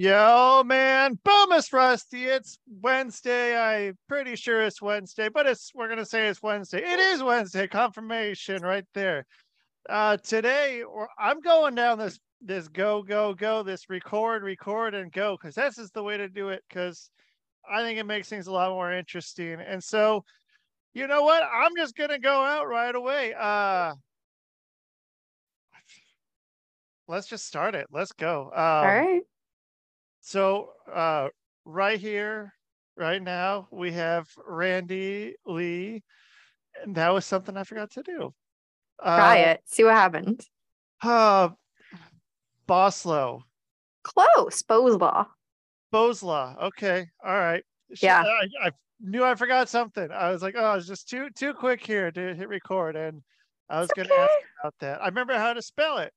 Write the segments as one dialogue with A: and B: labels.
A: Yo, man, bonus Rusty. It's Wednesday. I'm pretty sure it's Wednesday, but it's we're gonna say it's Wednesday. It is Wednesday. Confirmation right there. Uh, today, I'm going down this this go go go this record record and go because this is the way to do it because I think it makes things a lot more interesting. And so, you know what? I'm just gonna go out right away. Uh, let's just start it. Let's go. Um,
B: All right.
A: So uh, right here, right now, we have Randy Lee. And that was something I forgot to do.
B: Try it. See what happens.
A: Uh, Boslow.
B: Close. Boslaugh.
A: Bosla. Okay. All right.
B: Yeah.
A: I, I knew I forgot something. I was like, oh, it's just too too quick here to hit record. And I was
B: It's
A: gonna ask about that. I remember how to spell it,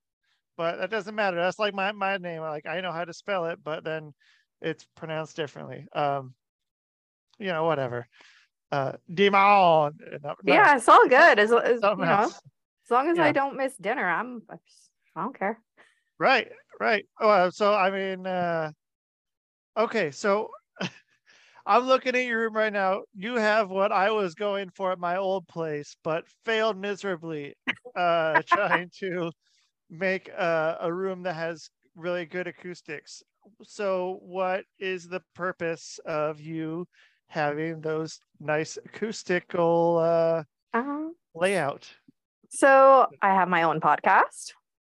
A: but that doesn't matter. That's like my my name. Like I know how to spell it, but then it's pronounced differently. Um, you know, whatever. Uh, Demon. No,
B: Yeah, it's all good. As, as, you know, as long as
A: Yeah.
B: I don't miss dinner, I'm. I don't care.
A: Right, right. Oh, uh, so I mean, uh, okay, so I'm looking at your room right now. You have what I was going for at my old place, but failed miserably, uh, trying to make a, a room that has really good acoustics. So, what is the purpose of you having those nice acoustical uh,
B: Um,
A: layout?
B: so I have my own podcast.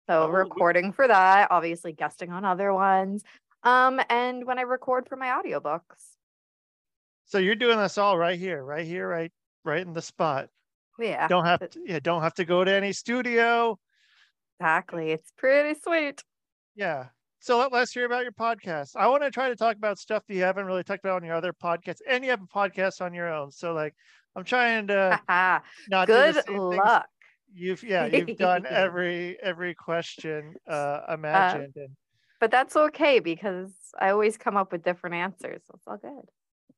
B: So
A: Oh,
B: recording for that, obviously guesting on other ones. Um, and when I record for my audiobooks.
A: So you're doing this all right here, right here, right, right in the spot.
B: Yeah,
A: don't have to, yeah, don't have to go to any studio.
B: Exactly. It's pretty sweet.
A: Yeah. So let, us hear about your podcast. I want to try to talk about stuff that you haven't really talked about on your other podcasts, and you have a podcast on your own. So like, I'm trying to not
B: Good luck.
A: You've yeah, you've done every every question uh imagined, and
B: but that's okay because I always come up with different answers. So it's all good.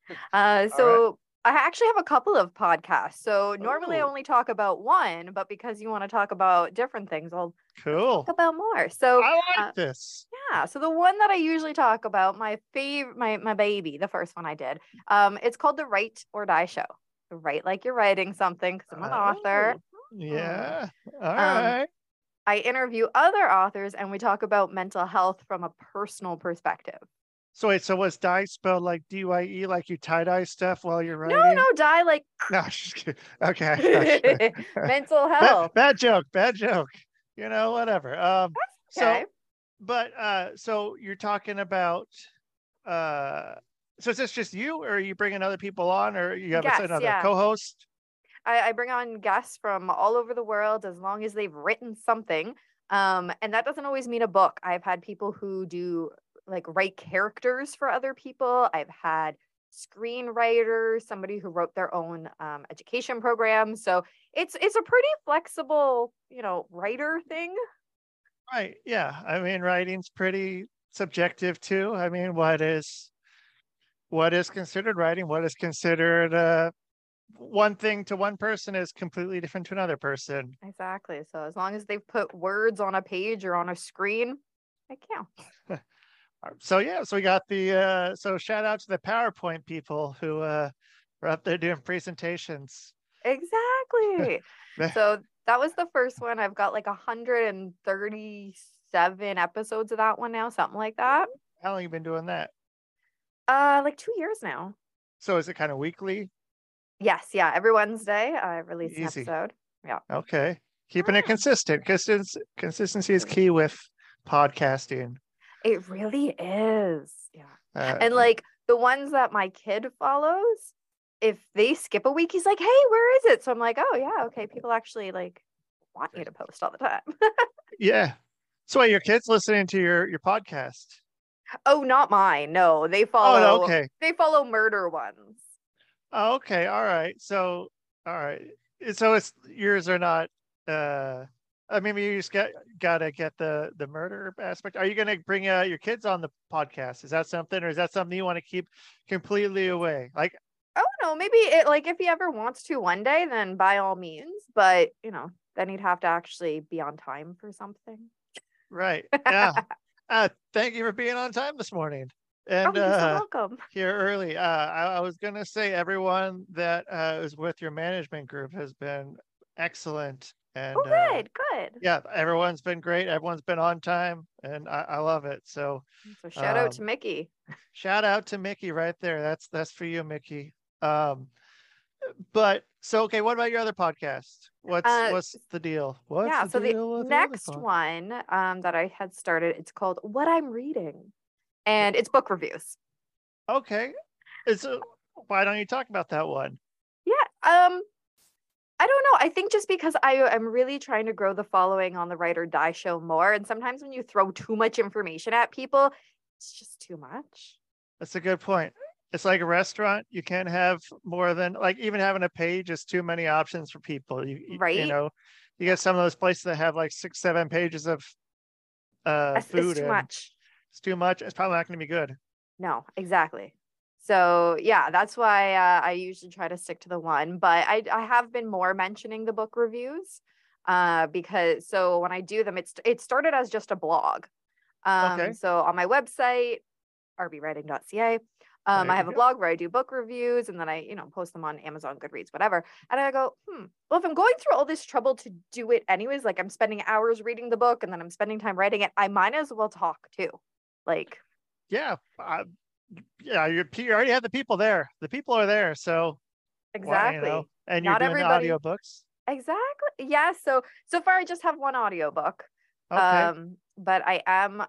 B: Uh, so I actually have a couple of podcasts. So normally I only talk about one, but because you want to talk about different things, I'll
A: cool.
B: talk about more. So
A: I like
B: uh,
A: this.
B: yeah, so the one that I usually talk about, my favorite, my my baby, the first one I did, um, it's called the Write or Die Show. Write like you're writing something because I'm an author.
A: Oh, Yeah. All
B: Um,
A: right.
B: I interview other authors and we talk about mental health from a personal perspective.
A: So wait, so was die spelled like D Y E, like you tie dye stuff while you're writing?
B: No, no, die like
A: No, just kidding. Okay.
B: mental health.
A: bad joke bad joke you know whatever um
B: Okay.
A: so but uh so you're talking about uh so is this just you or are you bringing other people on or you have
B: Yes,
A: another
B: yeah.
A: co-host
B: I, I bring on guests from all over the world as long as they've written something. Um, and that doesn't always mean a book. I've had people who do like write characters for other people. I've had screenwriters, somebody who wrote their own um, education program. So it's it's a pretty flexible, you know, writer thing.
A: right yeah i mean writing's pretty subjective too i mean what is what is considered writing what is considered uh one thing to one person is completely different to another person
B: Exactly. So as long as they've put words on a page or on a screen, it counts.
A: Uh, so yeah so we got the uh so shout out to the powerpoint people who uh are up there doing presentations
B: Exactly. So that was the first one. I've got like 137 episodes of that one now, something like that.
A: how long you been doing that
B: Uh like 2 years now.
A: so is it kind of weekly
B: Yes, yeah, every Wednesday I release an episode. Yeah.
A: okay keeping it consistent because consistency is key with podcasting
B: It really is. Yeah.
A: uh,
B: And like the ones that my kid follows, if they skip a week, he's like, "Hey, where is it?" So I'm like, "Oh, yeah, okay, people actually like want you to post all the time."
A: yeah so wait, your kids listening to your your podcast
B: oh, not mine. No, they
A: oh
B: follow
A: no, okay
B: they follow murder ones.
A: oh, okay all right so all right so it's yours are not uh I mean, you just got gotta get the the murder aspect. Are you gonna bring uh, your kids on the podcast? Is that something, or is that something you want to keep completely away? Like,
B: Oh no, maybe it like if he ever wants to one day, then by all means. But you know, then he'd have to actually be on time for something.
A: right? Yeah. uh, thank you for being on time this morning.
B: Oh,
A: And
B: so
A: uh,
B: welcome.
A: here early. Uh, I, I was gonna say everyone that uh, is with your management group has been excellent, and
B: Oh,
A: uh,
B: good, good.
A: yeah, everyone's been great. Everyone's been on time, and I, I love it. So
B: So shout out to
A: um,
B: Mickey.
A: shout out to Mickey right there. That's that's for you, Mickey. Um, but so okay, what about your other podcast? What's
B: Uh,
A: what's the deal? What's
B: yeah,
A: the
B: so the next one um, that I had started, it's called What I'm Reading, and it's book reviews.
A: Okay, it's uh, why don't you talk about that one?
B: Yeah. Um, I don't know. I think just because I am really trying to grow the following on the Write or Die show more, and sometimes when you throw too much information at people, it's just too much.
A: That's a good point. It's like a restaurant. You can't have more than like even having a page is too many options for people. You you- you know, you get some of those places that have like six, seven pages of uh
B: It's,
A: food.
B: it's too much.
A: It's too much. It's probably not going to be good.
B: No, exactly. So yeah, that's why uh, I usually try to stick to the one. But I I have been more mentioning the book reviews, uh, because so when I do them, it's it started as just a blog. Um,
A: Okay.
B: so on my website, rbwriting.ca. Um, I have a
A: go.
B: blog where I do book reviews and then I, you know, post them on Amazon, Goodreads, whatever. And I go, hmm, well, if I'm going through all this trouble to do it anyways, like I'm spending hours reading the book and then I'm spending time writing it, I might as well talk too. Like,
A: Yeah. Uh, yeah. You're, you already have the people there. The people are there. So why,
B: exactly.
A: you know, and you're
B: Not
A: doing
B: everybody-
A: the audiobooks.
B: Exactly. Yeah. So so far I just have one audiobook.
A: Okay.
B: Um, but I am,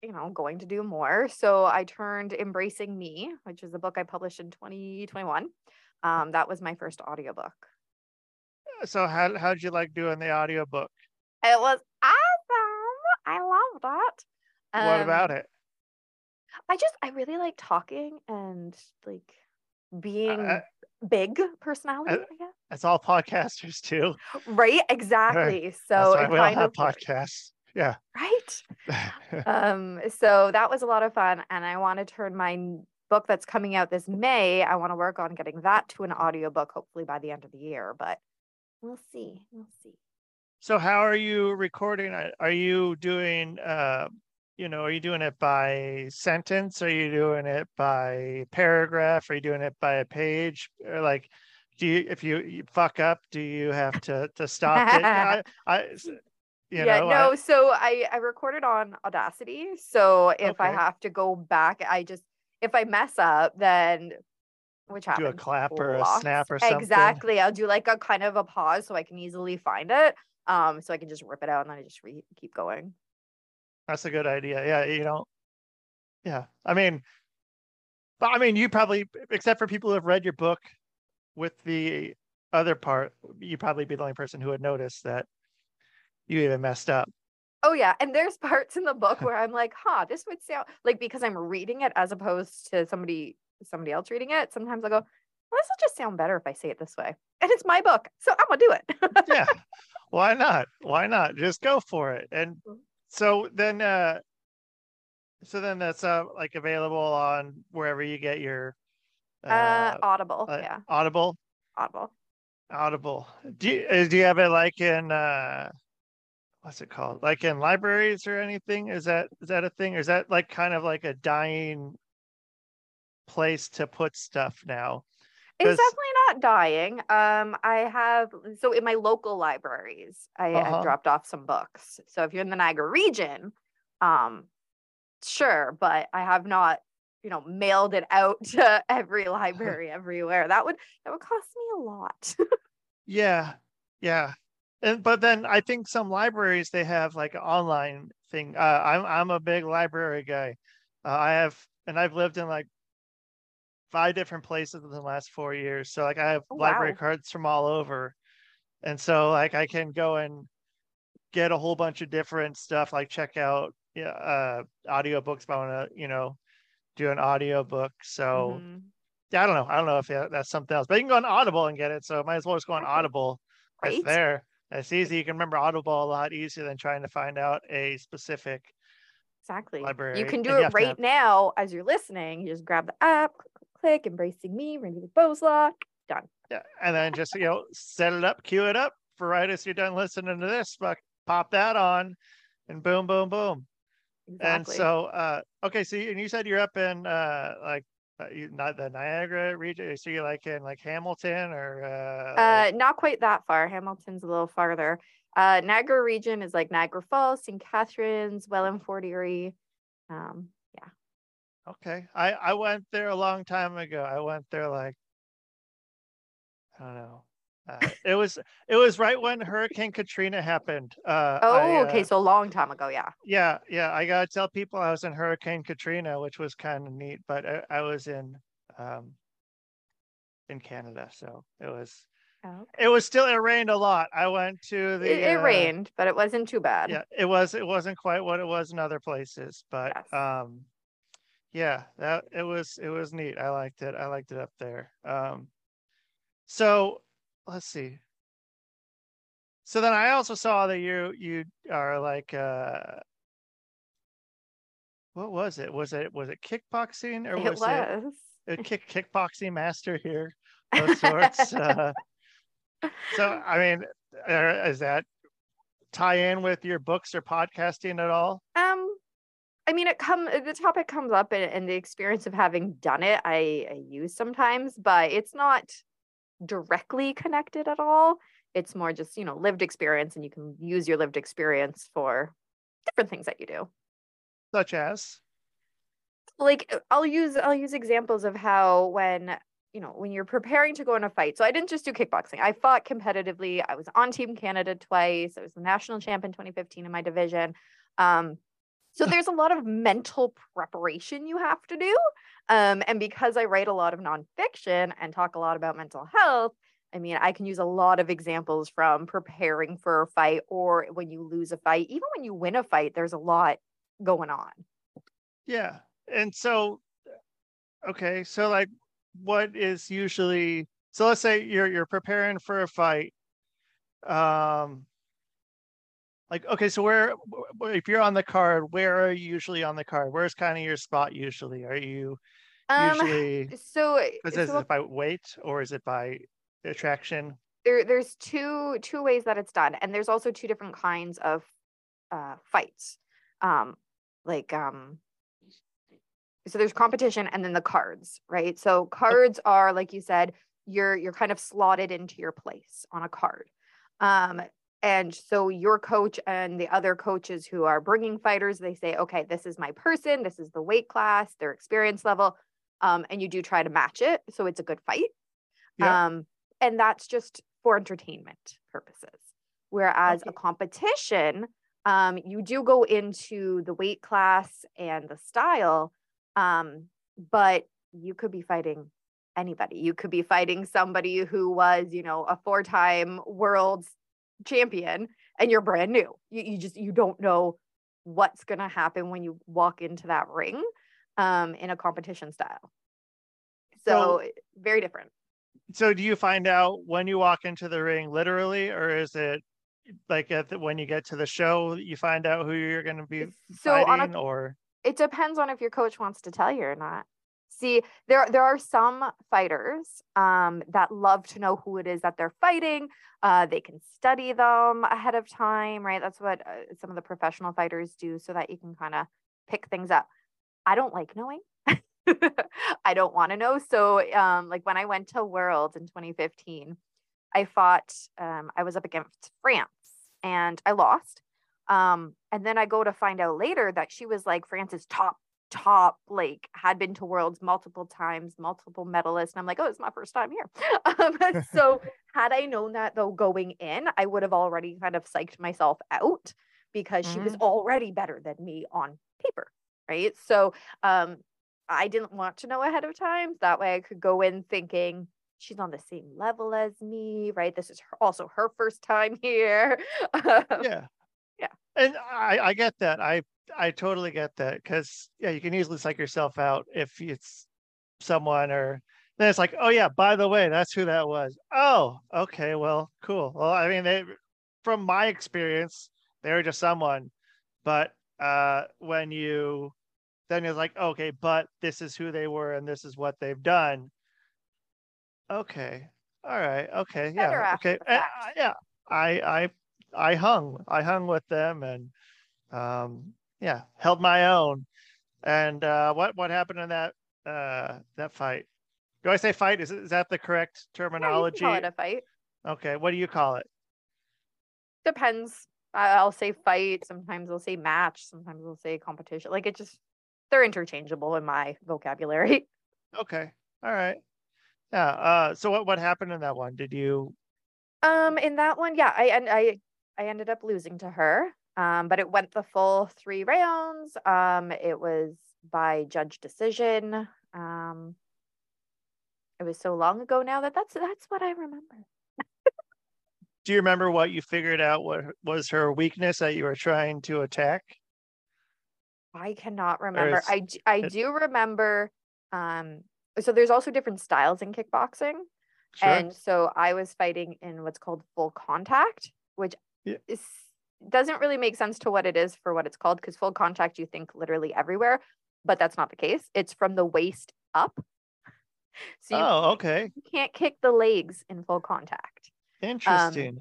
B: you know, going to do more. So I turned Embracing Me, which is a book I published in 2021. Um, that was my first audiobook.
A: so how how'd you like doing the audiobook?
B: It was awesome. I loved it.
A: what about
B: Um,
A: it?
B: I just I really like talking and like being
A: uh,
B: big personality, I guess.
A: That's all podcasters too.
B: Right? Exactly. So
A: That's we all have
B: of
A: podcasts. Yeah.
B: right? um so that was a lot of fun and i want to turn my book that's coming out this may i want to work on getting that to an audiobook hopefully by the end of the year but we'll see we'll see
A: So how are you recording? Are you doing uh you know, are you doing it by sentence? Are you doing it by paragraph? Are you doing it by a page? Or like do you if you, you fuck up, do you have to to stop it? I, I you
B: yeah
A: know,
B: no
A: I-
B: so i i recorded on audacity so if i have to go back i just if i mess up then which happens.
A: do a clap or a snap or something.
B: exactly i'll do like a kind of a pause so i can easily find it um so i can just rip it out and then i just re- keep going
A: That's a good idea. Yeah, you know. Yeah. I mean, but I mean, you probably, except for people who have read your book with the other part, you probably be the only person who would notice that you even messed up.
B: Oh yeah, and there's parts in the book where I'm like, huh, this would sound like because I'm reading it as opposed to somebody somebody else reading it. Sometimes I go, well, this will just sound better if I say it this way. And it's my book, so I'm gonna do it.
A: Yeah. Why not? Why not? Just go for it. And
B: Mm.
A: So then, uh, so then that's uh like available on wherever you get your uh,
B: uh, Audible,
A: uh,
B: yeah,
A: Audible.
B: Audible.
A: Audible. Do you, uh, do you have it like in uh what's it called? Like in libraries or anything? Is that is that a thing? Or is that like kind of like a dying place to put stuff now?
B: It's definitely not dying. Um, I have so in my local libraries, I
A: Uh-huh.
B: have dropped off some books. So if you're in the Niagara region, um, sure, but I have not, you know, mailed it out to every library everywhere. That would that would cost me a lot.
A: Yeah. Yeah. And but then I think some libraries they have like an online thing. Uh I'm I'm a big library guy. Uh, I have and I've lived in like five different places in the last four years. So like I have
B: Oh,
A: library
B: wow.
A: cards from all over. And so like I can go and get a whole bunch of different stuff, like check out yeah, uh audiobooks if I want to, you know, do an audiobook. So
B: Mhm.
A: yeah, I don't know. I don't know if that's something else, but you can go on Audible and get it. So might as well just go on. Audible. It's there. It's easy. You can remember Audible a lot easier than trying to find out a specific.
B: Exactly.
A: library,
B: You can do
A: you
B: it
A: have
B: right
A: have-
B: now as you're listening. You just grab the app, click, embracing me, Randi with Boslaugh. Done.
A: Yeah, and then just you know set it up, cue it up for right as you're done listening to this. Fuck, pop that on, and boom, boom, boom.
B: exactly.
A: And so, uh, okay, so you, and you said you're up in uh, like uh, you, not the Niagara region. So you're like in like Hamilton or uh,
B: uh, not quite that far. Hamilton's a little farther. Uh, Niagara region is like Niagara Falls, St. Catharines, Welland, Fort Erie. Um.
A: Okay, I I went there a long time ago. I went there like I don't know. Uh, it was it was right when Hurricane Katrina happened. Uh,
B: oh,
A: I,
B: okay,
A: uh,
B: so a long time ago, yeah.
A: yeah, yeah. I gotta tell people I was in Hurricane Katrina, which was kind of neat. But I, I was in um, in Canada, so it was
B: Oh,
A: it was still it rained a lot. I went to the
B: it, it
A: uh,
B: rained, but it wasn't too bad.
A: Yeah, it was it wasn't quite what it was in other places, but
B: Yes.
A: um, yeah, that it was it was neat. I liked it. I liked it up there. Um, so let's see. So then I also saw that you you are like uh what was it? Was it was it kickboxing or
B: it
A: was,
B: was.
A: it a kick kickboxing master here of sorts? uh, so I mean, uh, is that tie in with your books or podcasting at all?
B: Um, I mean, it come the topic comes up and, and the experience of having done it, I, I use sometimes, but it's not directly connected at all. It's more just you know lived experience, and you can use your lived experience for different things that you do.
A: Such as
B: like uh, I'll use I'll use examples of how when you know when you're preparing to go in a fight. So I didn't just do kickboxing. I fought competitively. I was on Team Canada twice. I was the national champ in 2015 in my division. Um, so there's a lot of mental preparation you have to do. Um, and because I write a lot of nonfiction and talk a lot about mental health, I mean, I can use a lot of examples from preparing for a fight or when you lose a fight. Even when you win a fight, there's a lot going on.
A: yeah, and so okay, so like what is usually so let's say you're you're preparing for a fight. Um like okay, so where if you're on the card, where are you usually on the card? Where's kind of your spot usually? Are you
B: Um,
A: usually
B: so,
A: is, is it by weight or is it by attraction?
B: there, there's two two ways that it's done, and there's also two different kinds of uh, fights. Um, like um, so there's competition and then the cards, right? So cards are like you said, you're you're kind of slotted into your place on a card. Um, and so your coach and the other coaches who are bringing fighters, they say, okay, this is my person, this is the weight class, their experience level, um, and you do try to match it, so it's a good fight.
A: Yeah.
B: Um, and that's just for entertainment purposes. Whereas
A: Okay.
B: a competition, um, you do go into the weight class and the style, um, but you could be fighting anybody. You could be fighting somebody who was, you know, a four-time world champion and you're brand new. You, you just you don't know what's gonna happen when you walk into that ring um, in a competition style. So,
A: So-
B: very different.
A: So do you find out when you walk into the ring literally or is it like at the, when you get to the show you find out who you're going to be
B: So on a
A: or
B: it depends on if your coach wants to tell you or not. See, there there are some fighters um, that love to know who it is that they're fighting. Uh, they can study them ahead of time, right? That's what uh, some of the professional fighters do, so that you can kind of pick things up. I don't like knowing. I don't want to know. So, um, like when I went to Worlds in 2015, I fought. Um, I was up against France, and I lost. Um, and then I go to find out later that she was like France's top, top, like had been to worlds multiple times, multiple medalists And I'm like, oh, it's my first time here. Um, so had I known that though going in, I would have already kind of psyched myself out because she was already better than me on paper. Right. So um I didn't want to know ahead of time. That way I could go in thinking she's on the same level as me, right? This is her, also her first time here. Um,
A: Yeah. And i i get that. I i totally get that because yeah you can easily psych yourself out if it's someone or then it's like oh yeah by the way that's who that was. Oh okay well cool. Well i mean they from my experience they were just someone but uh when you then it's like okay but this is who they were and this is what they've done. Okay. All right. Okay. Yeah. okay. uh, yeah i i i hung i hung with them and um yeah, held my own. And uh, what what happened in that uh, that fight? Do I say fight? Is is that the correct terminology?
B: Yeah, call it a fight.
A: Okay, what do you call it?
B: Depends. I'll say fight. Sometimes I'll say match. Sometimes I'll say competition. Like it just they're interchangeable in my vocabulary.
A: Okay. All right. Yeah. Uh, so what what happened in that one? Did you?
B: Um, in that one, yeah, I and I I ended up losing to her. Um, but it went the full three rounds. Um, it was by judge decision. Um, it was so long ago now that that's that's what I remember.
A: Do you remember what you figured out? What was her weakness that you were trying to attack?
B: I cannot remember.
A: I
B: I d- I
A: it-
B: do remember. Um, so there's also different styles in kickboxing,
A: Sure.
B: and so I was fighting in what's called full contact, which
A: Yeah.
B: doesn't really make sense to what it is for what it's called because full contact you think literally everywhere, but that's not the case. It's from the waist up. So you,
A: oh, okay.
B: you can't kick the legs in full contact.
A: Interesting.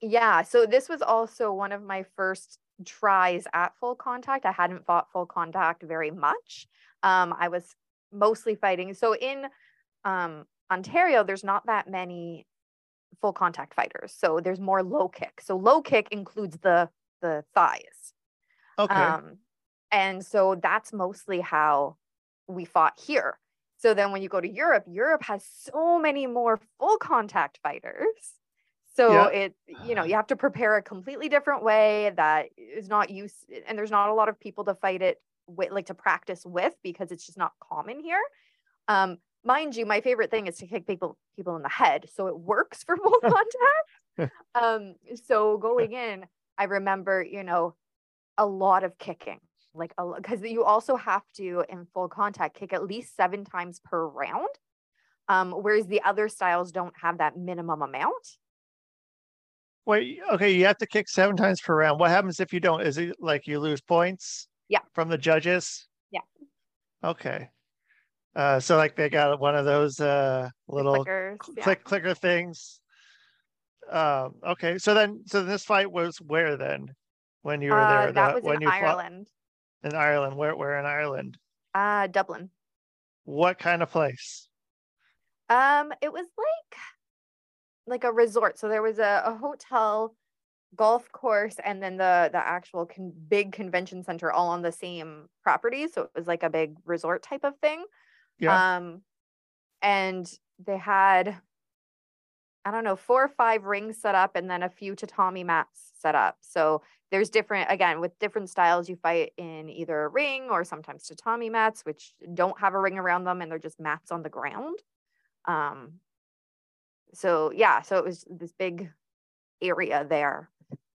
B: Yeah, so this was also one of my first tries at full contact. I hadn't fought full contact very much. Um, I was mostly fighting. So in um, Ontario, there's not that many full contact fighters. So there's more low kick. So low kick includes the the thighs.
A: okay.
B: Um, and so that's mostly how we fought here. So then when you go to Europe, Europe has so many more full contact fighters. So
A: Yeah.
B: it, you know, you have to prepare a completely different way that is not used, and there's not a lot of people to fight it with, like to practice with, because it's just not common here. Um, mind you, my favorite thing is to kick people people in the head, so it works for full contact. um, so going in, I remember, you know, a lot of kicking like because you also have to in full contact kick at least seven times per round um, whereas the other styles don't have that minimum amount
A: Wait, okay, you have to kick seven times per round. What happens if you don't? Is it like you lose points?
B: Yeah.
A: From the judges?
B: Yeah.
A: Okay. Uh, so like they got one of those uh little
B: clickers,
A: cl-
B: yeah.
A: click clicker things. Um, okay, so then so this fight was where then? When you were
B: Uh,
A: there?
B: that
A: The-
B: was
A: when
B: in
A: you fought
B: ireland
A: in Ireland. Where where in Ireland?
B: uh dublin
A: What kind of place?
B: um it was like like a resort so there was a, a hotel golf course and then the the actual con- big convention center all on the same property so it was like a big resort type of thing
A: Yeah.
B: Um, and they had, I don't know, four or five rings set up and then a few tatami mats set up. So there's different, again, with different styles, you fight in either a ring or sometimes tatami mats, which don't have a ring around them and they're just mats on the ground. Um, so yeah, so it was this big area there.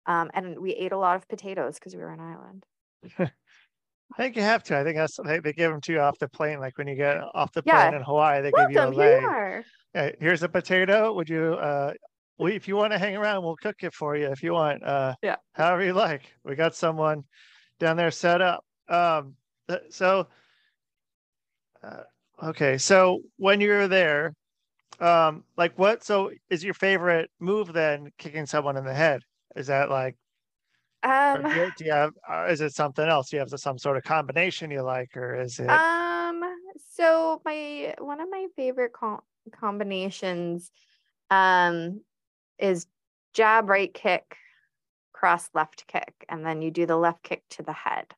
B: Um, and we ate a lot of potatoes because we were on island.
A: I think you have to. I think that's they, they give them to you off the plane. Like when you get off the
B: Yeah.
A: plane in Hawaii, they give you a
B: Welcome, here
A: leg.
B: are.
A: Hey, here's a potato. Would you uh we if you want to hang around, we'll cook it for you if you want. Uh
B: Yeah.
A: however you like. We got someone down there set up. Um so uh, okay, so when you're there, um like what so is your favorite move then kicking someone in the head? Is that like
B: Um,
A: do you- have uh, is it something else? Do you have some sort of combination you like or is it
B: Um, so my one of my favorite com- combinations um is jab right kick, cross left kick, and then you do the left kick to the head.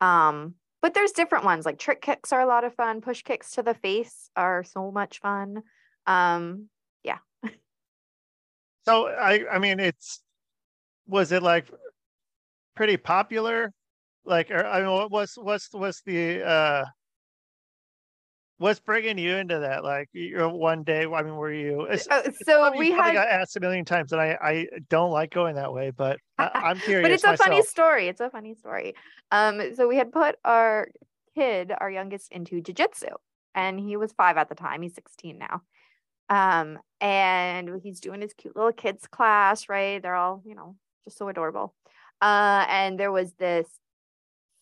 B: Um, but there's different ones like trick kicks are a lot of fun, push kicks to the face are so much fun. Um, Yeah.
A: So I I mean it's was it like pretty popular? Like or I mean what's what's what's the uh what's bringing you into that? Like you're one day I mean were you it's,
B: uh, so
A: funny,
B: we had
A: got asked a million times and I I don't like going that way but I, I'm curious
B: but it's a funny story. It's a funny story. Um, so we had put our kid, our youngest, into jujitsu, and he was five at the time. He's 16 now. Um, and he's doing his cute little kids class, right? They're all, you know, just so adorable. Uh, and there was this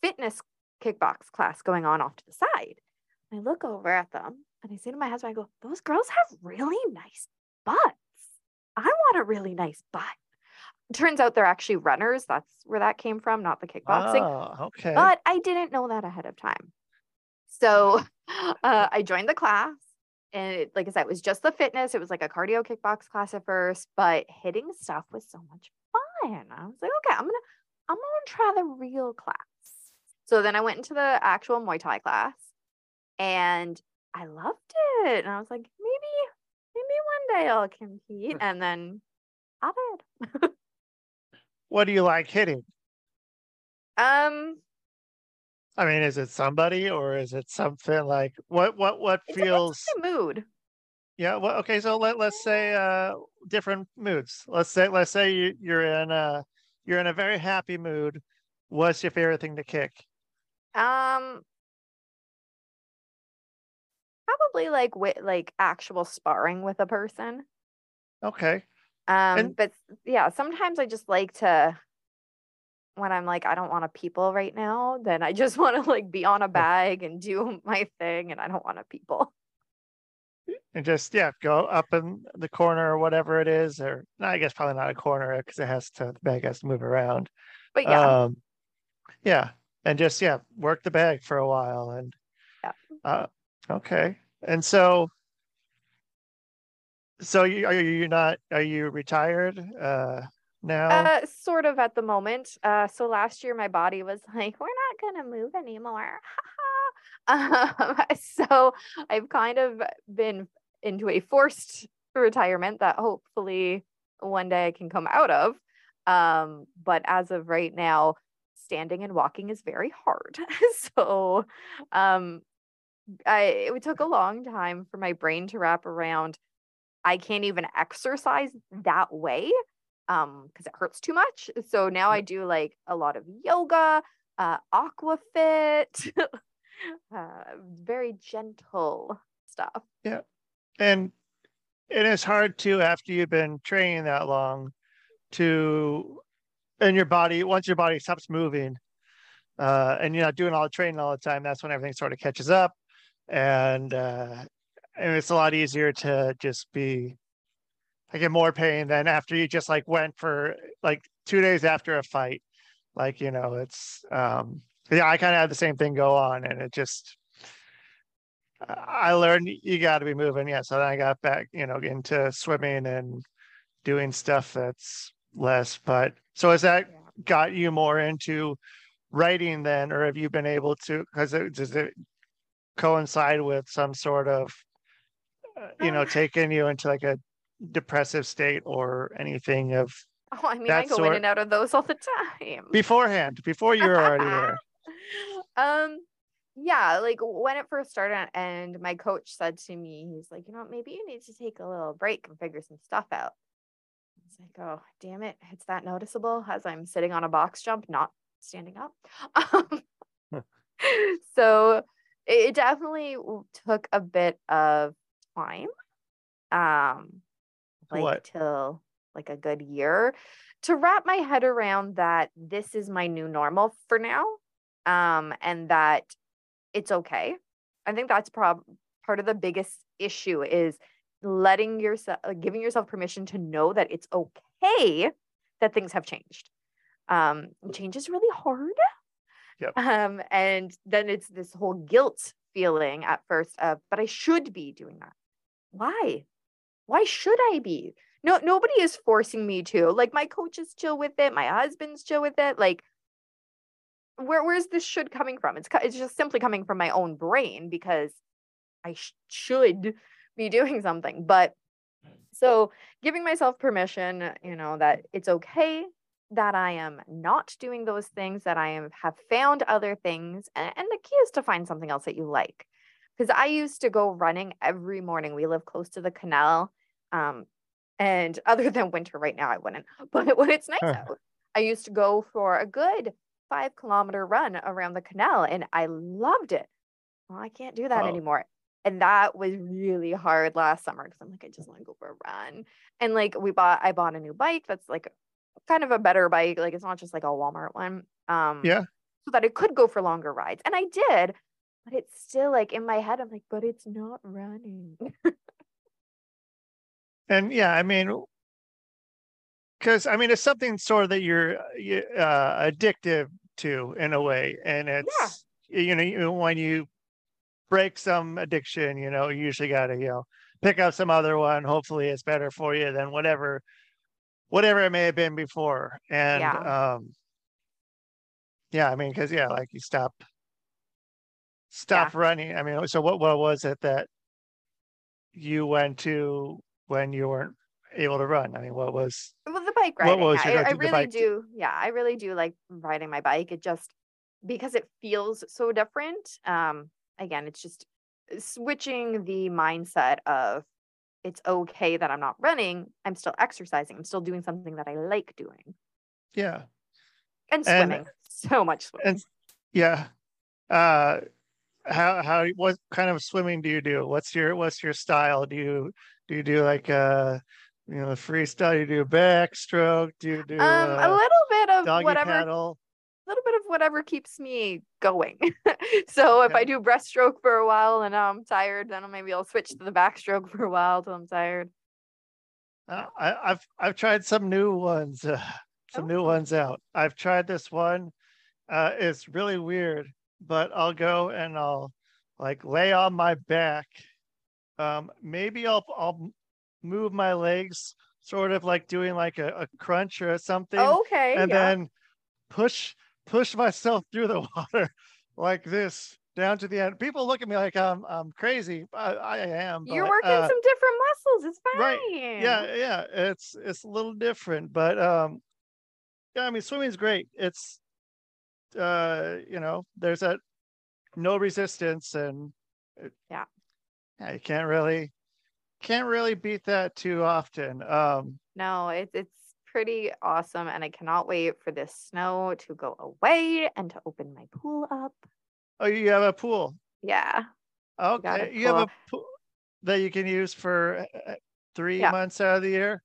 B: fitness kickbox class going on off to the side. I look over at them and I say to my husband, I go, those girls have really nice butts. I want a really nice butt. turns out they're actually runners. That's where that came from, not the kickboxing.
A: Oh, okay.
B: But I didn't know that ahead of time. So uh, I joined the class. And it, like I said, it was just the fitness. It was like a cardio kickbox class at first, but hitting stuff was so much fun. I was like, okay, I'm gonna, I'm gonna try the real class. So then I went into the actual Muay Thai class, and I loved it. And I was like, maybe, maybe one day I'll compete. And then I did.
A: what do you like hitting?
B: Um,
A: I mean, is it somebody or is it something like what what what
B: it's
A: feels
B: mood.
A: Yeah, well okay, so let let's say uh different moods. Let's say let's say you, you're in a you're in a very happy mood. What's your favorite thing to kick?
B: Um, probably like with like actual sparring with a person.
A: Okay.
B: Um,
A: And-
B: but yeah, sometimes I just like to when I'm like I don't want a people right now, then I just want to like be on a bag and do my thing and I don't want a people.
A: And just yeah, go up in the corner or whatever it is, or no, I guess probably not a corner because it has to the bag has to move around.
B: But yeah,
A: Um yeah. And just yeah, work the bag for a while and
B: Yeah.
A: uh okay. And so so you are you not are you retired uh now?
B: uh sort of at the moment. Uh so last year my body was like, we're not gonna move anymore. um, so I've kind of been into a forced retirement that hopefully one day I can come out of. Um, but as of right now, standing and walking is very hard. so um I it took a long time for my brain to wrap around I can't even exercise that way um because it hurts too much. So now I do like a lot of yoga, uh aquafit, uh very gentle stuff. Yeah.
A: And and it is hard to after you've been training that long to and your body once your body stops moving uh and you're not doing all the training all the time that's when everything sort of catches up and uh and it's a lot easier to just be i get more pain than after you just like went for like two days after a fight like you know it's um yeah i kind of had the same thing go on and it just I learned you got to be moving. Yeah. So then I got back, you know, into swimming and doing stuff that's less. But so has that got you more into writing then, or have you been able to, because it, does it coincide with some sort of, uh, you know,
B: Um,
A: taking you into like a depressive state or anything of
B: Oh, I mean, I go in and out of those all the time.
A: beforehand, before you were already there?
B: um yeah like when it first started and my coach said to me he's like you know what, maybe you need to take a little break and figure some stuff out. I was like oh damn it it's that noticeable as i'm sitting on a box jump not standing up. Um, so it it definitely took a bit of time um like
A: What?
B: till like a good year to wrap my head around that this is my new normal for now um and that it's okay. I think that's prob- part of the biggest issue is letting yourself giving yourself permission to know that it's okay that things have changed. Um change is really hard.
A: Yep.
B: um and then it's this whole guilt feeling at first of but i should be doing that. Why? Why should i be? No nobody is forcing me to. Like my coach is chill with it. My husband's chill with it. Like where where's this should coming from? It's it's just simply coming from my own brain because i sh- should be doing something but so giving myself permission you know that it's okay that i am not doing those things that i am have found other things and, and the key is to find something else that you like. Because i used to go running every morning. We live close to the canal um, and other than winter right now, I wouldn't. But when it's nice out, I used to go for a good five kilometer run around the canal and I loved it. Well, I can't do that
A: Oh.
B: anymore. And that was really hard last summer because I'm like, I just want to go for a run. And like we bought, I bought a new bike that's like kind of a better bike. Like it's not just like a Walmart one. Um,
A: Yeah.
B: So that it could go for longer rides. And I did, but it's still like in my head, I'm like, but it's not running.
A: And yeah, I mean, because I mean it's something sort of that you're uh, addictive to in a way, and it's yeah. you know when you break some addiction, you know, you usually got to you know pick up some other one. Hopefully, it's better for you than whatever whatever it may have been before. And yeah, um, yeah I mean, because yeah, like you stop stop yeah. running. I mean, so what what was it that you went to when you weren't able to run? I mean, what was
B: well the bike riding? What was I, I really do. Yeah, I really do like riding my bike. It just because it feels so different. Um, again, it's just switching the mindset of it's okay that I'm not running. I'm still exercising. I'm still doing something that I like doing.
A: Yeah.
B: And swimming. And, so much swimming. And,
A: yeah. Uh how how what kind of swimming do you do? What's your what's your style? Do you do you do like uh you know freestyle? You do backstroke? Do you do
B: um uh, a little bit of whatever paddle? a little bit of whatever keeps me going. so if I do breaststroke for a while and I'm tired, then maybe I'll switch to the backstroke for a while till I'm tired.
A: Uh, I, have I've tried some new ones, uh, some oh. new ones out. I've tried this one. Uh, it's really weird, but I'll go and I'll like lay on my back. Um, maybe I'll I'll move my legs, sort of like doing like a, a crunch or something.
B: Okay.
A: And yeah. then push push myself through the water like this down to the end. People look at me like I'm I'm crazy. I, I am.
B: You're working uh, some different muscles. It's fine.
A: Right. Yeah, yeah. It's it's a little different, but um, yeah. I mean, swimming's great. It's uh, you know, there's that no resistance, and
B: it, yeah,
A: yeah. You can't really can't really beat that too often. Um,
B: no, it's it's pretty awesome. And I cannot wait for this snow to go away and to open my pool up.
A: Oh, you have a pool?
B: Yeah.
A: Okay. You have a pool that you can use for uh, uh, three yeah. months out of the year?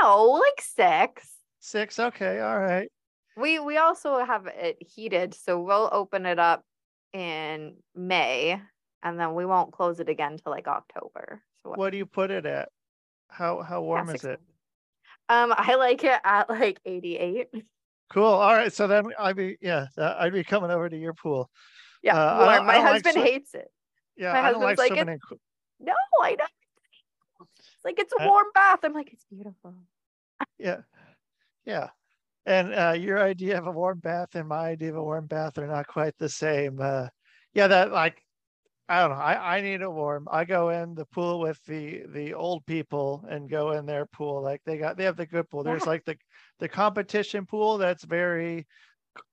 B: No, like six.
A: Six. Okay. All right.
B: We we also have it heated, so we'll open it up in May, and then we won't close it again till like October.
A: What, do you put it at? How how warm is it?
B: Um, I like it at like 88.
A: Cool. All right. So then I'd be yeah, I'd be coming over to your pool.
B: Yeah. Uh, well, my husband like hates it.
A: Yeah, my I husband's like, like in...
B: no, I don't. It's like it's a warm bath. I'm like, it's beautiful.
A: yeah, yeah. And uh, your idea of a warm bath and my idea of a warm bath are not quite the same. Uh, yeah, that like I don't know. I, I need a warm. I go in the pool with the the old people and go in their pool. Like they got they have the good pool. There's yeah. like the the competition pool that's very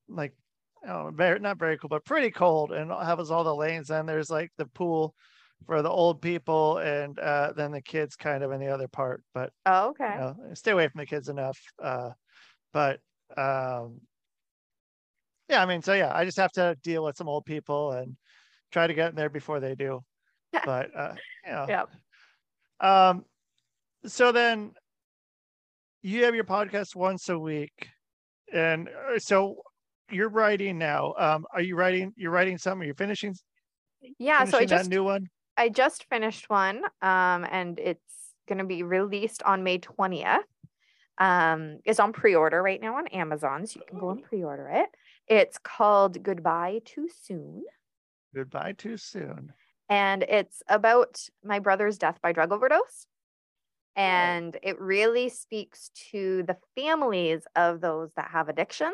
A: like know, very not very cool, but pretty cold and has all the lanes. And there's like the pool for the old people and uh, then the kids kind of in the other part. But
B: oh, okay.
A: You know, stay away from the kids enough. Uh, but um, yeah, I mean, so yeah, I just have to deal with some old people and try to get in there before they do. But uh, you know.
B: yeah.
A: Um, so then you have your podcast once a week, and uh, so you're writing now. Um, are you writing? You're writing something. Are you finishing?
B: Yeah. Finishing so I just
A: new one.
B: I just finished one, um, and it's going to be released on May twentieth. Um, it's on pre-order right now on Amazon, so you can go and pre-order it. It's called Goodbye Too Soon.
A: Goodbye too soon.
B: And it's about my brother's death by drug overdose. And it really speaks to the families of those that have addictions.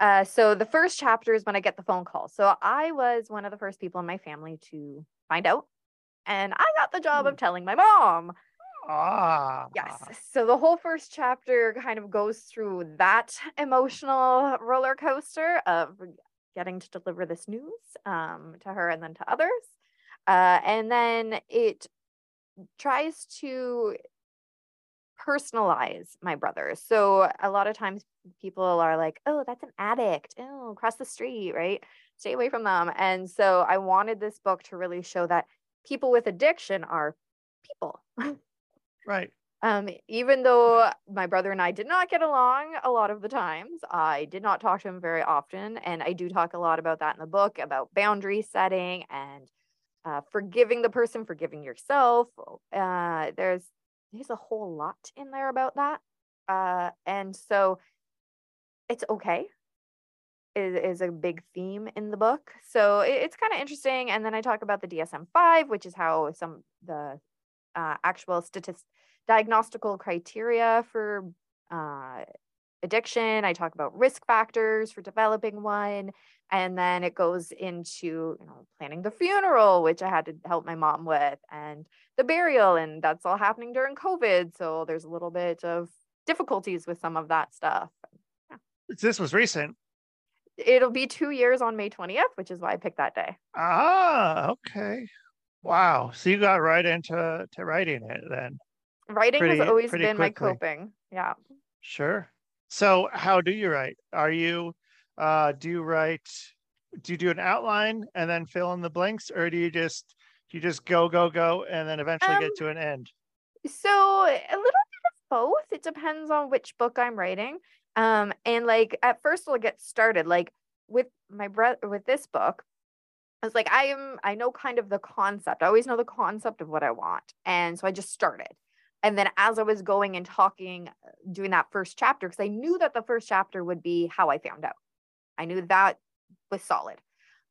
B: Uh, so the first chapter is when I get the phone call. So I was one of the first people in my family to find out. And I got the job of hmm. telling my mom.
A: Ah.
B: Yes. So the whole first chapter kind of goes through that emotional roller coaster of getting to deliver this news um, to her and then to others. Uh, and then it tries to personalize my brother. So a lot of times people are like, oh, that's an addict. Oh, across the street, right? Stay away from them. And so I wanted this book to really show that people with addiction are people.
A: right.
B: Um, even though my brother and I did not get along a lot of the times, I did not talk to him very often. And I do talk a lot about that in the book about boundary setting and uh, forgiving the person, forgiving yourself. Uh, there's there's a whole lot in there about that. Uh, and so it's okay is, is a big theme in the book. So it, it's kind of interesting. And then I talk about the DSM 5, which is how some the uh, actual statist diagnostical criteria for uh, addiction. I talk about risk factors for developing one. And then it goes into, you know, planning the funeral, which I had to help my mom with, and the burial. And that's all happening during COVID. So there's a little bit of difficulties with some of that stuff.
A: Yeah. This was recent.
B: It'll be two years on May 20th, which is why I picked that day.
A: Ah, okay. Wow. So you got right into to writing it then.
B: Writing pretty, has always been quickly. my coping. Yeah.
A: Sure. So how do you write? Are you uh do you write do you do an outline and then fill in the blanks or do you just you just go go go and then eventually um, get to an end?
B: So a little bit of both. It depends on which book I'm writing. Um and like at first we'll get started like with my breath with this book I was like, I am, I know kind of the concept. I always know the concept of what I want. And so I just started. And then as I was going and talking, uh, doing that first chapter, because I knew that the first chapter would be how I found out. I knew that was solid.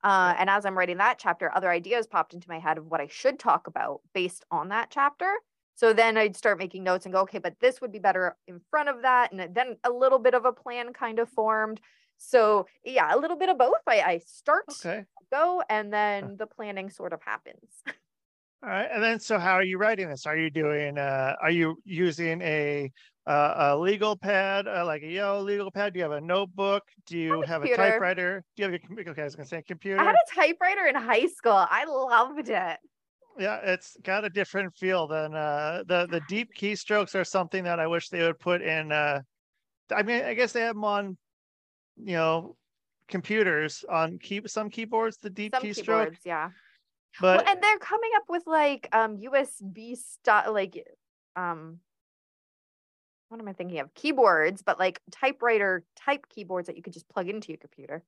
B: Uh, and as I'm writing that chapter, other ideas popped into my head of what I should talk about based on that chapter. So then I'd start making notes and go, okay, but this would be better in front of that. And then a little bit of a plan kind of formed. So yeah, a little bit of both. I, I start, okay. go, and then the planning sort of happens.
A: All right, and then so how are you writing this? Are you doing? Uh, are you using a uh, a legal pad, uh, like a yellow legal pad? Do you have a notebook? Do you a have a typewriter? Do you have a okay? I was gonna say computer. I
B: had a typewriter in high school. I loved it.
A: Yeah, it's got a different feel than uh, the the deep keystrokes are something that I wish they would put in. Uh, I mean, I guess they have them on, you know, computers on key some keyboards. The deep some keystroke. Keyboards,
B: yeah but well, and they're coming up with like um USB style like um what am I thinking of? Keyboards, but like typewriter type keyboards that you could just plug into your computer.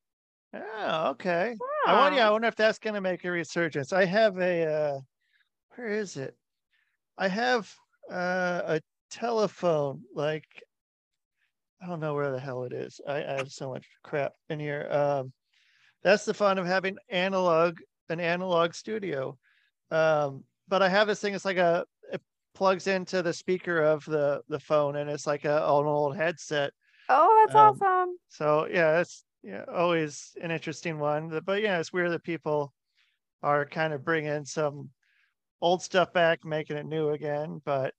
A: Oh, okay. Yeah. I wonder, I wonder if that's going to make a resurgence. I have a, uh, where is it? I have uh, a telephone, like, I don't know where the hell it is. I, I have so much crap in here. Um, that's the fun of having analog an analog studio. Um, but I have this thing. It's like a it plugs into the speaker of the the phone, and it's like a an old headset.
B: Oh, that's um, awesome.
A: So yeah, it's yeah always an interesting one. But yeah, it's weird that people are kind of bringing some old stuff back, making it new again. But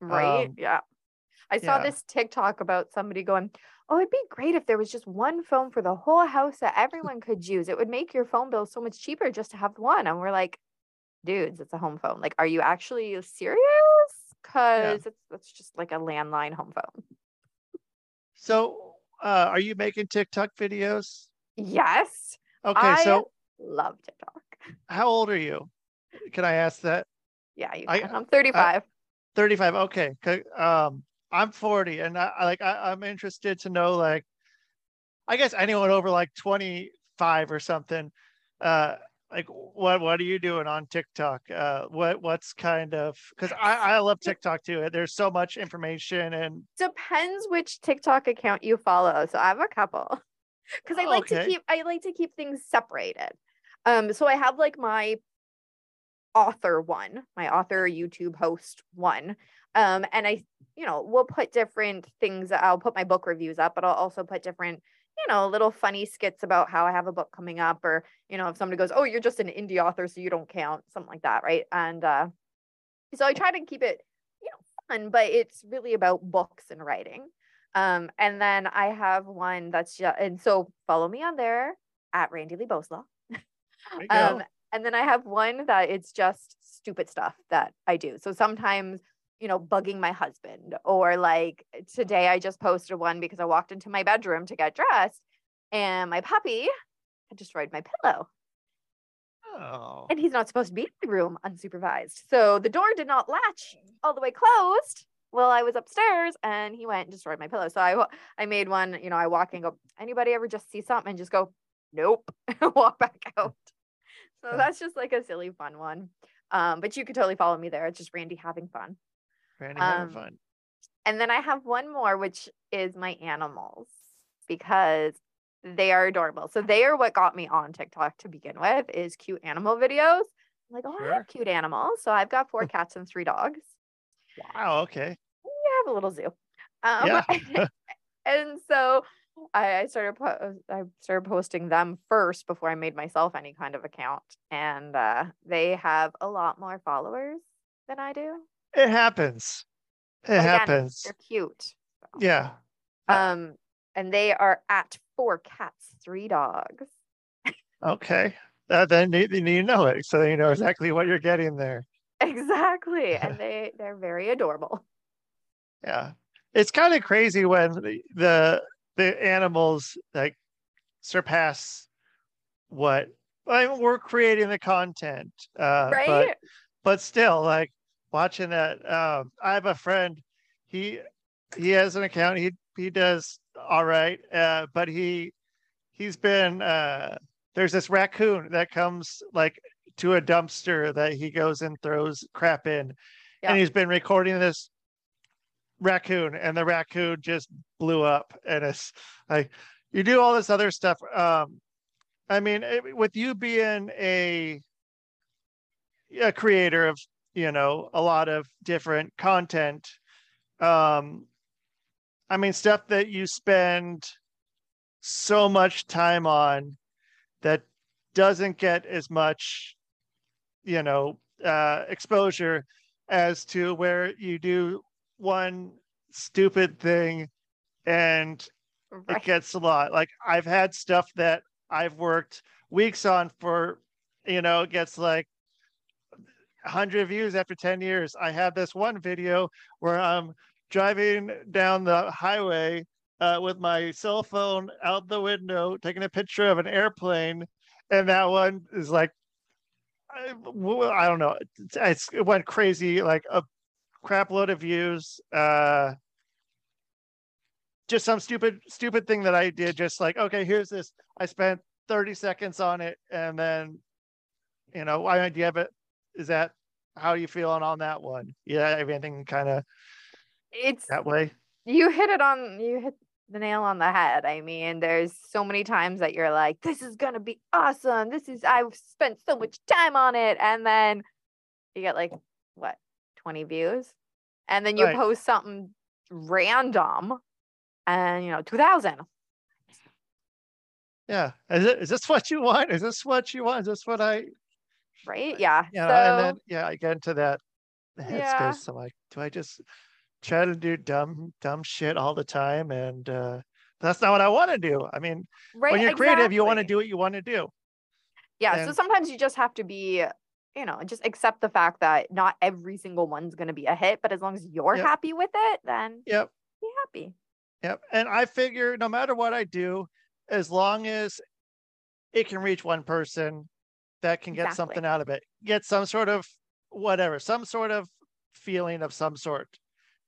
B: right, um, yeah. I saw yeah. this TikTok about somebody going, oh, it'd be great if there was just one phone for the whole house that everyone could use. It would make your phone bill so much cheaper just to have one. And we're like, dudes, it's a home phone. Like, are you actually serious? Because yeah. it's, it's just like a landline home phone.
A: So, uh, are you making TikTok videos?
B: Yes.
A: Okay. I so,
B: love TikTok.
A: How old are you? Can I ask that?
B: Yeah, you can. I, am 35.
A: 35. Okay. Um, I'm 40 and I, like I, I'm interested to know like I guess anyone over like 25 or something uh like what what are you doing on TikTok? Uh what what's kind of because I, I love TikTok too. There's so much information and
B: depends which TikTok account you follow. So I have a couple. Because I like okay. to keep I like to keep things separated. Um so I have like my author one, my author YouTube host one. Um, and I, you know, we'll put different things. I'll put my book reviews up, but I'll also put different, you know, little funny skits about how I have a book coming up, or you know, if somebody goes, "Oh, you're just an indie author, so you don't count," something like that, right? And uh, so I try to keep it, you know, fun, but it's really about books and writing. Um, and then I have one that's just, and so follow me on there at Randi-Lee Boslaugh. um, and then I have one that it's just stupid stuff that I do. So sometimes, you know, bugging my husband, or like today I just posted one because I walked into my bedroom to get dressed and my puppy had destroyed my pillow.
A: Oh.
B: And he's not supposed to be in the room unsupervised. So the door did not latch all the way closed while I was upstairs and he went and destroyed my pillow. So I I made one, you know, I walk and go, anybody ever just see something and just go, nope, walk back out. So that's just like a silly fun one. Um, but you could totally follow me there. It's just Randi having fun.
A: Randi um, fun.
B: And then I have one more, which is my animals because they are adorable. So they are what got me on TikTok to begin with is cute animal videos. I'm like, oh, I have cute animals. So I've got four cats and three dogs.
A: Wow. Okay.
B: Yeah, I have a little zoo. Um,
A: Yeah.
B: and so I, I started po- I started posting them first before I made myself any kind of account, and uh, they have a lot more followers than I do.
A: It happens. It
B: again,
A: happens.
B: They're cute. so.
A: Yeah.
B: Um, and they are at four cats, three dogs.
A: Okay. Uh, then you, you know it, so you know exactly what you're getting there.
B: Exactly, and they they're very adorable.
A: Yeah. It's kind of crazy when the, the the animals like surpass what I mean, we're creating the content. Uh
B: right?
A: but but still like watching that um I have a friend he he has an account he he does all right uh but he he's been uh there's this raccoon that comes like to a dumpster that he goes and throws crap in
B: Yeah.
A: and he's been recording this raccoon and the raccoon just blew up and it's like you do all this other stuff um i mean it- with you being a a creator of you know a lot of different content um i mean stuff that you spend so much time on that doesn't get as much you know uh exposure as to where you do one stupid thing and it gets a lot. Like I've had stuff that I've worked weeks on for, you know, it gets like 100 views after 10 years. I have this one video where I'm driving down the highway uh, with my cell phone out the window, taking a picture of an airplane, and that one is like, I don't know, it's, it went crazy, like a crap load of views. Uh, just some stupid stupid thing that I did. Just like, okay, here's this. I spent 30 seconds on it, and then, you know, why do you have it? Is that how are you feeling on that one? Yeah, everything kind of
B: It's
A: that way.
B: you hit it on you hit the nail on the head. I mean, there's so many times that you're like, this is gonna be awesome. This is I've spent so much time on it. And then you get like what, 20 views? And then you
A: Right.
B: post something random and you know, 2000.
A: Yeah. Is it is this what you want? Is this what you want? Is this what I
B: Right? Yeah.
A: yeah,
B: so
A: and then yeah, I get into that
B: Yeah.
A: So like, do I just try to do dumb, dumb shit all the time? And uh that's not what I want to do. I mean,
B: right,
A: when you're creative, you want to do what you want to do.
B: Yeah, so sometimes you just have to be, you know, just accept the fact that not every single one's going to be a hit, but as long as you're
A: Yep.
B: happy with it, then
A: Yep.
B: be happy.
A: Yep. And I figure no matter what I do, as long as it can reach one person that can get
B: Exactly.
A: something out of it, get some sort of whatever, some sort of feeling of some sort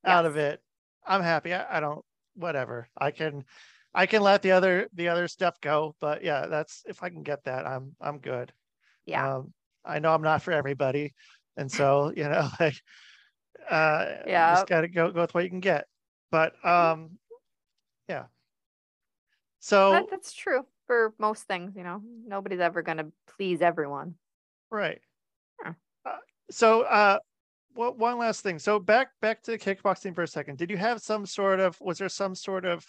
A: out of it, I'm happy. I, I don't whatever. I can I can let the other the other stuff go. But yeah, that's if I can get that, I'm I'm good.
B: Yeah.
A: Um I know I'm not for everybody. And so, you know, like uh
B: Yeah.
A: just gotta go go with what you can get. But um yeah. So
B: that, that's true for most things, you know. Nobody's ever going to please everyone.
A: right.
B: Yeah.
A: Uh, so uh what one last thing. So back back to kickboxing for a second. Did you have some sort of was there some sort of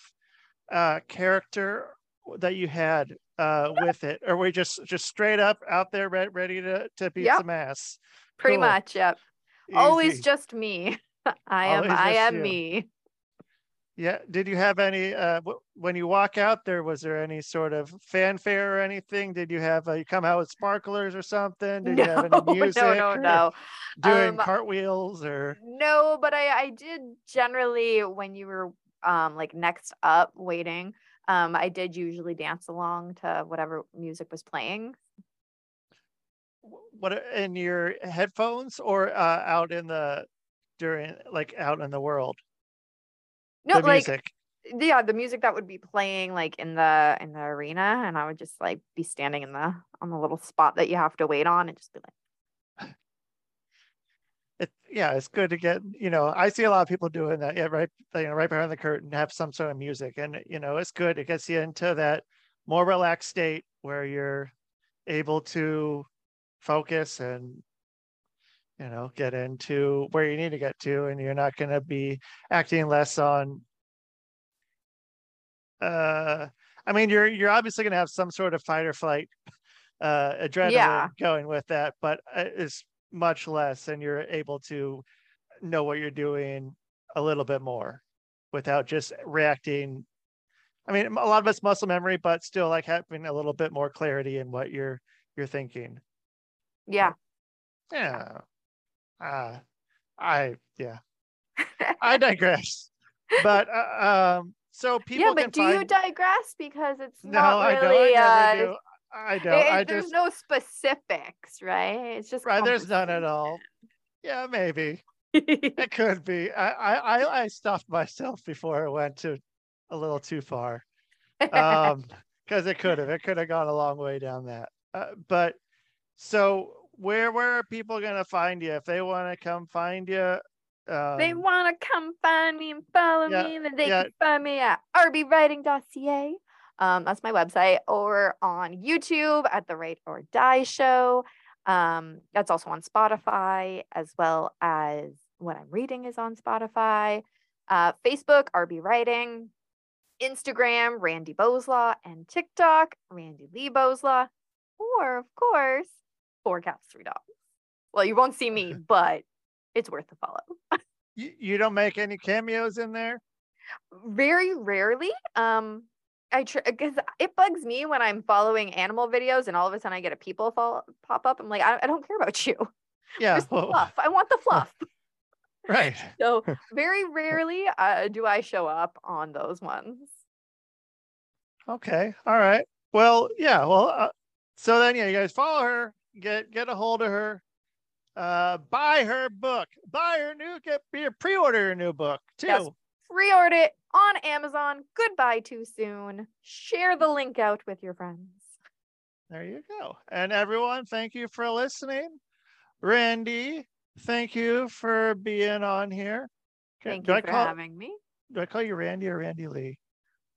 A: uh character that you had uh with it or were you just just straight up out there re- ready to to beat
B: Yep.
A: some ass
B: Pretty
A: Cool.
B: much, yep. Always just me. I am I am
A: you.
B: me.
A: Yeah did you have any uh w- when you walk out there was there any sort of fanfare or anything did you have uh, you come out with sparklers or something did
B: No,
A: you have any music
B: no, no, no.
A: doing
B: Um,
A: cartwheels or
B: No, but I I did generally when you were um like next up waiting, um I did usually dance along to whatever music was playing.
A: what in your headphones or uh out in the during like out in the world
B: No,
A: the
B: like
A: music
B: yeah, the music that would be playing like in the in the arena and I would just like be standing in the on the little spot that you have to wait on and just be like
A: it yeah, it's good to get, you know, I see a lot of people doing that. Yeah, right, you know, right behind the curtain, have some sort of music, and you know, it's good. It gets you into that more relaxed state where you're able to focus and you know get into where you need to get to, and you're not going to be acting less on. Uh, I mean, you're you're obviously going to have some sort of fight or flight uh adrenaline
B: Yeah.
A: going with that, but uh, it's much less, and you're able to know what you're doing a little bit more without just reacting. I mean, a lot of it's muscle memory, but still like having a little bit more clarity in what you're you're thinking.
B: Yeah.
A: Yeah. Uh, I yeah. I digress. But uh, um, so people
B: yeah,
A: can
B: but do you digress because it's
A: no,
B: not
A: I don't.
B: really
A: I
B: uh
A: do. I don't.
B: it-
A: I
B: there's
A: just
B: no specifics, right? It's just
A: right. There's none at all. Yeah, maybe. It could be. I, I I I stopped myself before it went to a little too far. Um, because it could have. It could have gone a long way down that. Uh, but so where where are people gonna find you if they want to come find you? Um,
B: they want to come find me and follow
A: yeah,
B: me, then they
A: yeah.
B: can find me at rbwriting.ca. Um, that's my website, or on YouTube at the Write or Die Show. Um, that's also on Spotify, as well as what I'm reading is on Spotify. Uh, Facebook, RB Writing. Instagram, Randi Boslaugh, and TikTok, Randi-Lee Boslaugh. Or, of course, Four Cats, Three Dogs. Well, you won't see me, but it's worth the follow.
A: you, you don't make any cameos in there.
B: very rarely um i try because it bugs me when i'm following animal videos and all of a sudden i get a people follow, pop up i'm like I, I don't care about you
A: Yeah.
B: The
A: well,
B: fluff i want the fluff
A: right.
B: so very rarely uh, do i show up on those ones
A: Okay. All right. Well, yeah. Well, uh, so then, yeah, you guys follow her, get get a hold of her, uh, buy her book, buy her new, get pre-order her new book too.
B: Yes. pre-order it on amazon goodbye too soon share the link out with your friends
A: There you go. And everyone, thank you for listening. Randi, thank you for being on here.
B: Thank
A: do
B: you
A: I
B: for
A: call
B: having me
A: do I call you Randi or Randi-Lee?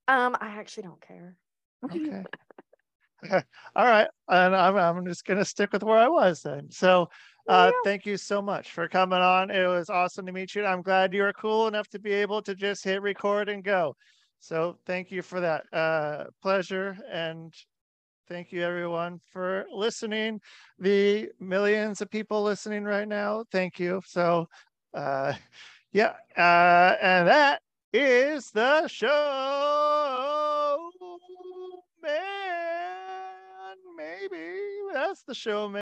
B: um i actually don't care
A: Okay. All right. And I'm, I'm just going to stick with where I was then. So uh,
B: Yeah.
A: thank you so much for coming on. It was awesome to meet you. I'm glad you were cool enough to be able to just hit record and go. So thank you for that uh, pleasure. And thank you everyone for listening. The millions of people listening right now. Thank you. So uh, yeah. Uh, and that is the show, That's the show, man.